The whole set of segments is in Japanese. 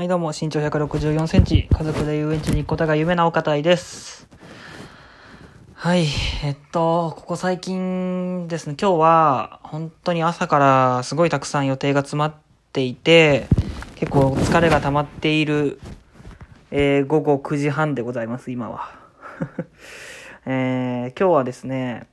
はい、どうも、身長164センチ、家族で遊園地に行くことが夢なお方いです。はい、えっと、ここ最近ですね、今日は、本当に朝からすごいたくさん予定が詰まっていて、結構疲れが溜まっている、えー午後9時半でございます、今は。えー今日はですね、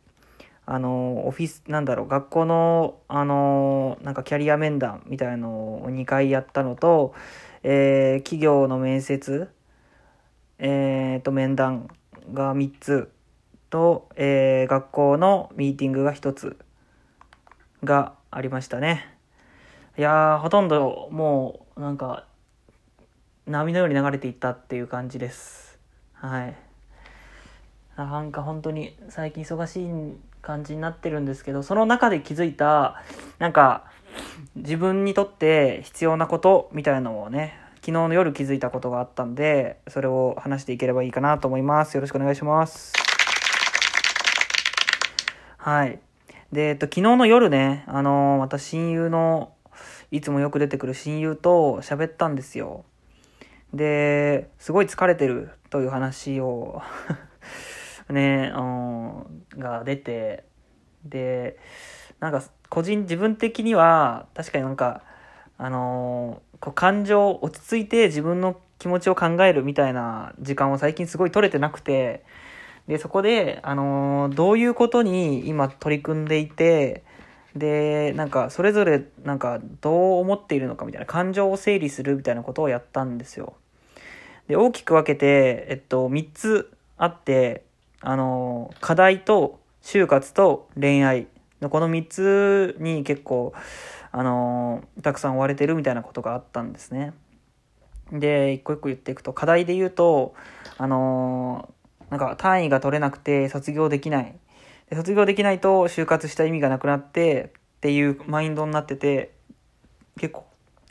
あの、オフィス、なんだろう、学校の、あの、なんかキャリア面談みたいのを2回やったのと、えー企業の面接、えーと、面談が3つと、えー学校のミーティングが1つがありましたね。いや、ほとんどもう、なんか、波のように流れていったっていう感じです。はい。なんか本当に最近忙しい感じになってるんですけど、その中で気づいた、なんか、自分にとって必要なことみたいなのをね、昨日の夜気づいたことがあったんで、それを話していければいいかなと思います。よろしくお願いします。はい。で、えっと、昨日の夜ね、あのーまた親友の、いつもよく出てくる親友と喋ったんですよ。で、すごい疲れてるという話を ね、うん、が出て、で、なんか、個人、自分的には、確かになんか、あのーこう感情、落ち着いて自分の気持ちを考えるみたいな時間を最近すごい取れてなくて、で、そこで、あのーどういうことに今取り組んでいて、で、なんか、それぞれ、なんか、どう思っているのかみたいな、感情を整理するみたいなことをやったんですよ。で、大きく分けて、えっと、3つあって、あの、課題と、就活と恋愛この3つに結構、あの、たくさん追われてるみたいなことがあったんですね。で、一個一個言っていくと、課題で言うと、あの、なんか単位が取れなくて卒業できない。で卒業できないと就活した意味がなくなってっていうマインドになってて、結構、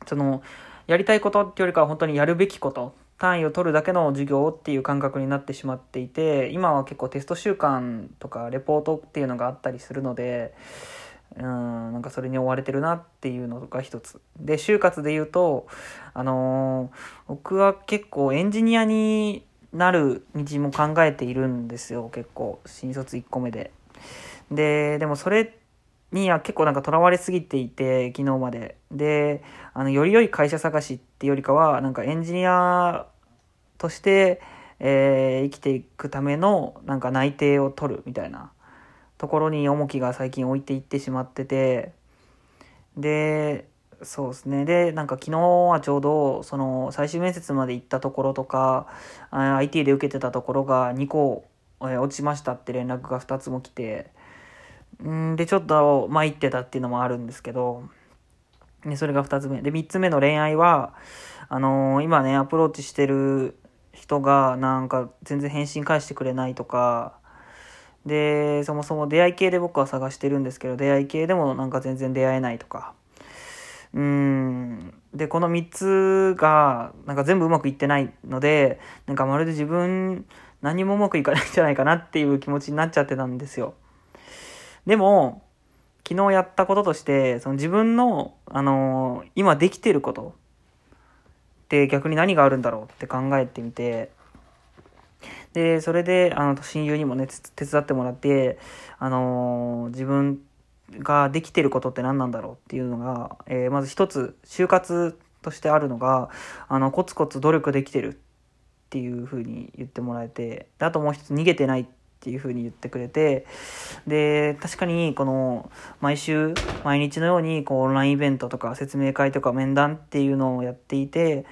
その、やりたいことっていうよりかは本当にやるべきこと、単位を取るだけの授業っていう感覚になってしまっていて、今は結構テスト週間とかレポートっていうのがあったりするので、うん、なんかそれに追われてるなっていうのが一つ。で、就活で言うと、あのー僕は結構エンジニアになる道も考えているんですよ、結構。新卒1個目で。で、でもそれには結構なんか囚われすぎていて、昨日まで。で、あの、より良い会社探しってっていうよりかは、なんかエンジニアとして、えー生きていくための、なんか内定を取るみたいなところに重きが最近置いていってしまってて、で、そうですね。で、なんか昨日はちょうど、その、最終面接まで行ったところとか、あ IT で受けてたところが2個、えー落ちましたって連絡が2つも来て、んで、ちょっと参ってたっていうのもあるんですけど、で、それが2つ目。で、3つ目の恋愛は、あのー今ね、アプローチしてる人が、なんか全然返信返してくれないとか、で、そもそも出会い系で僕は探してるんですけど、出会い系でもなんか全然出会えないとか。うん。で、この3つが、なんか全部うまくいってないので、なんかまるで自分、何もうまくいかないんじゃないかなっていう気持ちになっちゃってたんですよ。でも、昨日やったこととして、その自分の、あのー今できてることって逆に何があるんだろうって考えてみて、で、それで、あの、親友にもね、手伝ってもらって、あのー自分ができてることって何なんだろうっていうのが、えーまず一つ、就活としてあるのが、あの、コツコツ努力できてるっていうふうに言ってもらえて、であともう一つ、逃げてないっっていうふうに言ってくれて、で、確かに、この、毎週、毎日のように、こう、オンラインイベントとか、説明会とか、面談っていうのをやっていて、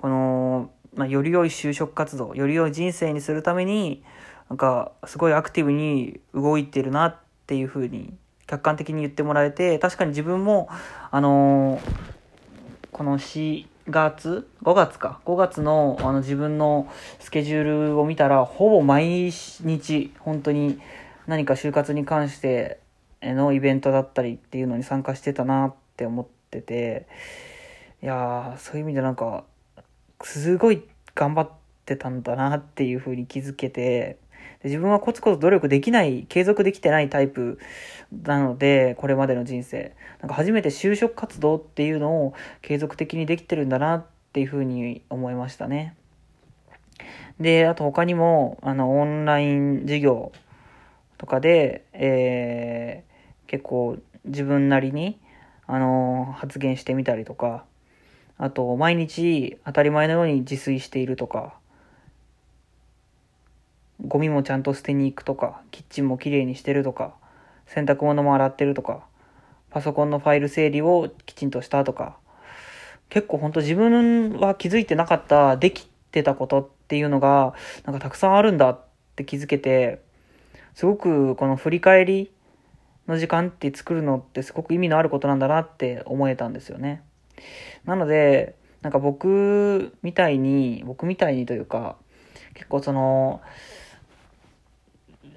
この、まあ、より良い就職活動、より良い人生にするために、なんか、すごいアクティブに動いてるなっていうふうに、客観的に言ってもらえて、確かに自分も、あのこの4月 ?5 月か。5月のあの自分のスケジュールを見たら、ほぼ毎日、本当に何か就活に関してのイベントだったりっていうのに参加してたなって思ってて、いや、そういう意味でなんか、すごい頑張ってたんだなっていう風に気づけて、で自分はコツコツ努力できない、継続できてないタイプなので、これまでの人生。なんか初めて就職活動っていうのを継続的にできてるんだなっていうふうに思いましたね。で、あと他にも、あの、オンライン授業とかで、えー、結構自分なりに、あの、発言してみたりとか、あと、毎日当たり前のように自炊しているとか、ゴミもちゃんと捨てに行くとか、キッチンもきれいにしてるとか、洗濯物も洗ってるとか、パソコンのファイル整理をきちんとしたとか、結構ほんと自分は気づいてなかったできてたことっていうのが、なんかたくさんあるんだって気づけて、すごくこの振り返りの時間って作るのってすごく意味のあることなんだなって思えたんですよね。なので、なんか僕みたいに、僕みたいにというか、結構その、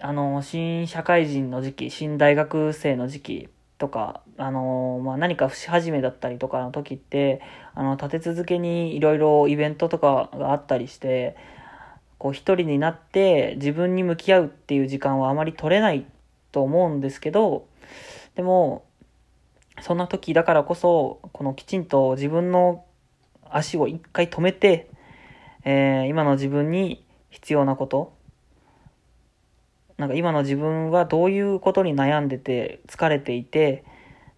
あの、新社会人の時期、新大学生の時期とか、あの、まあ、何かし始めだったりとかの時って、あの、立て続けにいろいろイベントとかがあったりして、こう一人になって自分に向き合うっていう時間はあまり取れないと思うんですけど、でも、そんな時だからこそ、このきちんと自分の足を一回止めて、えー、今の自分に必要なこと、なんか今の自分はどういうことに悩んでて疲れていて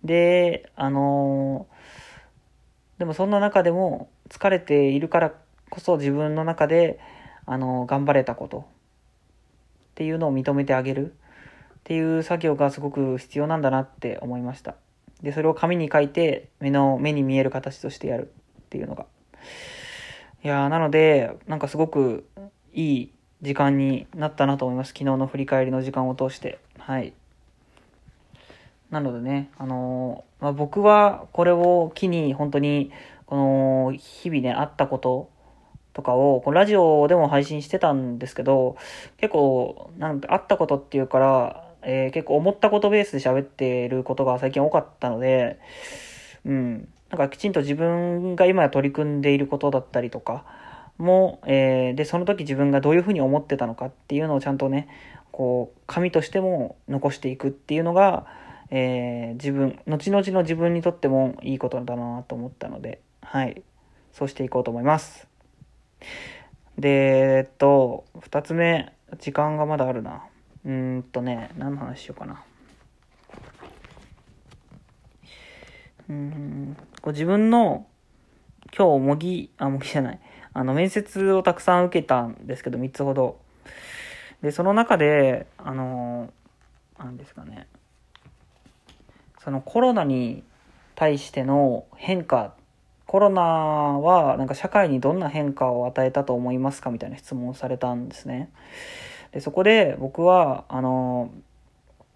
であの、でもそんな中でも疲れているからこそ自分の中で、あの、頑張れたこと。っていうのを認めてあげる。っていう作業がすごく必要なんだなって思いました。でそれを紙に書いて目の目に見える形としてやるっていうのが。いやなのでなんかすごくいい時間になったなと思います。昨日の振り返りの時間を通して。はい。なのでね、あのー、まあ、僕はこれを機に本当に、この、日々ね、あったこととかを、このラジオでも配信してたんですけど、結構、なんて、あったことっていうから、えー、結構思ったことベースで喋ってることが最近多かったので、うん。なんかきちんと自分が今や取り組んでいることだったりとか、も、えー、で、その時自分がどういうふうに思ってたのかっていうのをちゃんとね、こう、紙としても残していくっていうのが、えー、自分、後々の自分にとってもいいことだなと思ったので、はい。そうしていこうと思います。で、えっと、二つ目、時間がまだあるな。うんとね、何の話しようかな。うん、こう自分の今日模擬、あ、模擬じゃない。あの、面接をたくさん受けたんですけど、3つほど。で、その中で、あの、なんですかね、そのコロナに対しての変化、コロナはなんか社会にどんな変化を与えたと思いますかみたいな質問をされたんですね。で、そこで僕は、あの、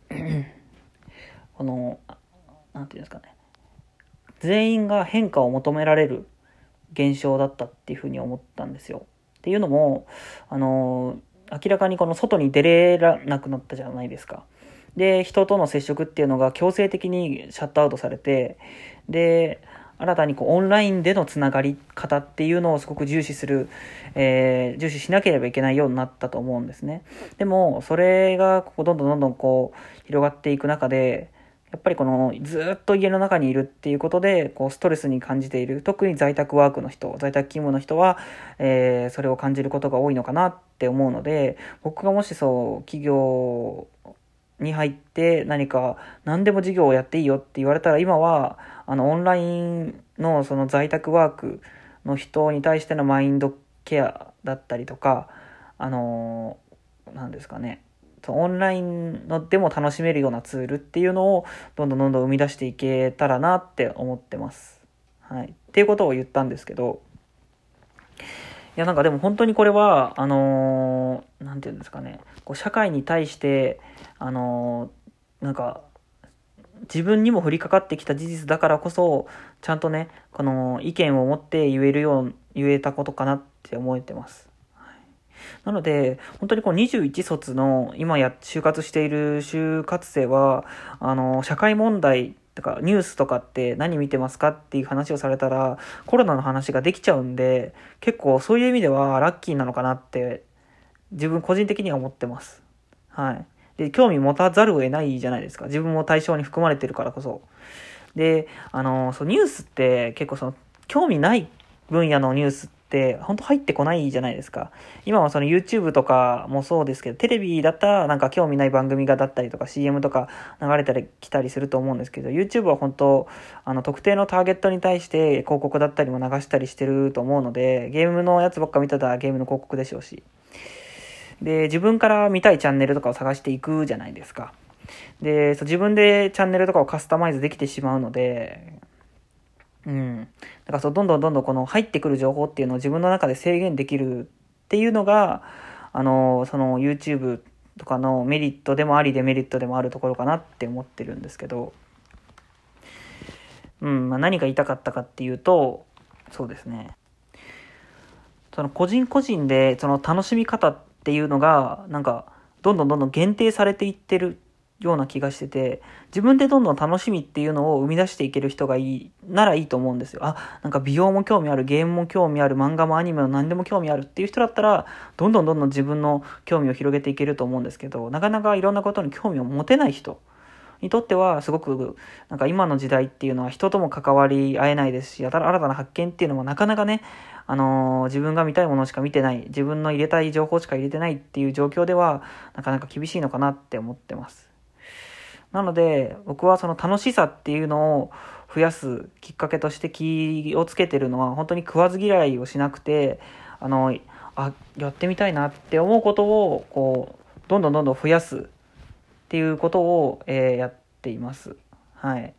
この、なんていうんですかね、全員が変化を求められる現象だったっていうふうに思ったんですよ。っていうのも、あの、明らかにこの外に出れなくなったじゃないですか。で、人との接触っていうのが強制的にシャットアウトされて、で、新たにこうオンラインでのつながり方っていうのをすごく重視する、えー、重視しなければいけないようになったと思うんですね。でも、それがこうどんどんどんどんこう広がっていく中で、やっぱりこのずっと家の中にいるっていうことでこうストレスに感じている。特に在宅ワークの人在宅勤務の人は、えー、それを感じることが多いのかなって思うので僕がもしそう企業に入って何か何でも授業をやっていいよって言われたら今はあのオンラインのその在宅ワークの人に対してのマインドケアだったりとかあの何ですかね。オンラインのでも楽しめるようなツールっていうのをどんどんどんどん生み出していけたらなって思ってます。はい。っていうことを言ったんですけど、いやなんかでも本当にこれは、あのー、ていうんですかね、こう社会に対して、あのー、なんか、自分にも降りかかってきた事実だからこそ、ちゃんとね、この意見を持って言えるよう、言えたことかなって思えてます。なので、本当にこう21卒の今や、就活している就活生は、あの、社会問題とかニュースとかって何見てますかっていう話をされたら、コロナの話ができちゃうんで、結構そういう意味ではラッキーなのかなって、自分個人的には思ってます。はい。で、興味持たざるを得ないじゃないですか。自分も対象に含まれてるからこそ。で、あの、そう、ニュースって結構その、興味ない分野のニュースって本当入ってこないじゃないですか。今はその YouTube とかもそうですけど、テレビだったらなんか興味ない番組がだったりとか CM とか流れたり来たりすると思うんですけど、YouTube は本当あの特定のターゲットに対して広告だったりも流したりしてると思うので、ゲームのやつばっか見てたらゲームの広告でしょうし。で、自分から見たいチャンネルとかを探していくじゃないですか。で、そう自分でチャンネルとかをカスタマイズできてしまうので、うん。だからそう、どんどんどんどんこの入ってくる情報っていうのを自分の中で制限できるっていうのが、あの、その YouTube とかのメリットでもありデメリットでもあるところかなって思ってるんですけど、うん、まあ、何が言いたかったかっていうと、そうですね。その個人個人でその楽しみ方っていうのが、なんか、どんどんどんどん限定されていってるような気がしてて、自分でどんどん楽しみっていうのを生み出していける人がいい、ならいいと思うんですよ。あ、なんか美容も興味ある、ゲームも興味ある、漫画もアニメも何でも興味あるっていう人だったら、どんどんどんどん自分の興味を広げていけると思うんですけど、なかなかいろんなことに興味を持てない人にとっては、すごく、なんか今の時代っていうのは人とも関わり合えないですし、新たな発見っていうのもなかなかね、あのー、自分が見たいものしか見てない、自分の入れたい情報しか入れてないっていう状況では、なかなか厳しいのかなって思ってます。なので、僕はその楽しさっていうのを増やすきっかけとして気をつけてるのは、本当に食わず嫌いをしなくて、あの、あ、やってみたいなって思うことを、こう、どんどんどんどん増やすっていうことを、えー、やっています。はい。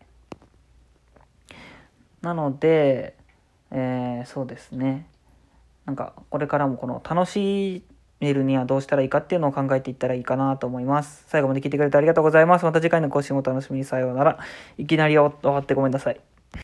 なので、えー、そうですね。なんか、これからもこの楽しいメールにはどうしたらいいかっていうのを考えていったらいいかなと思います。最後まで聞いてくれてありがとうございます。また次回の更新をお楽しみにさようなら。いきなり終わってごめんなさい。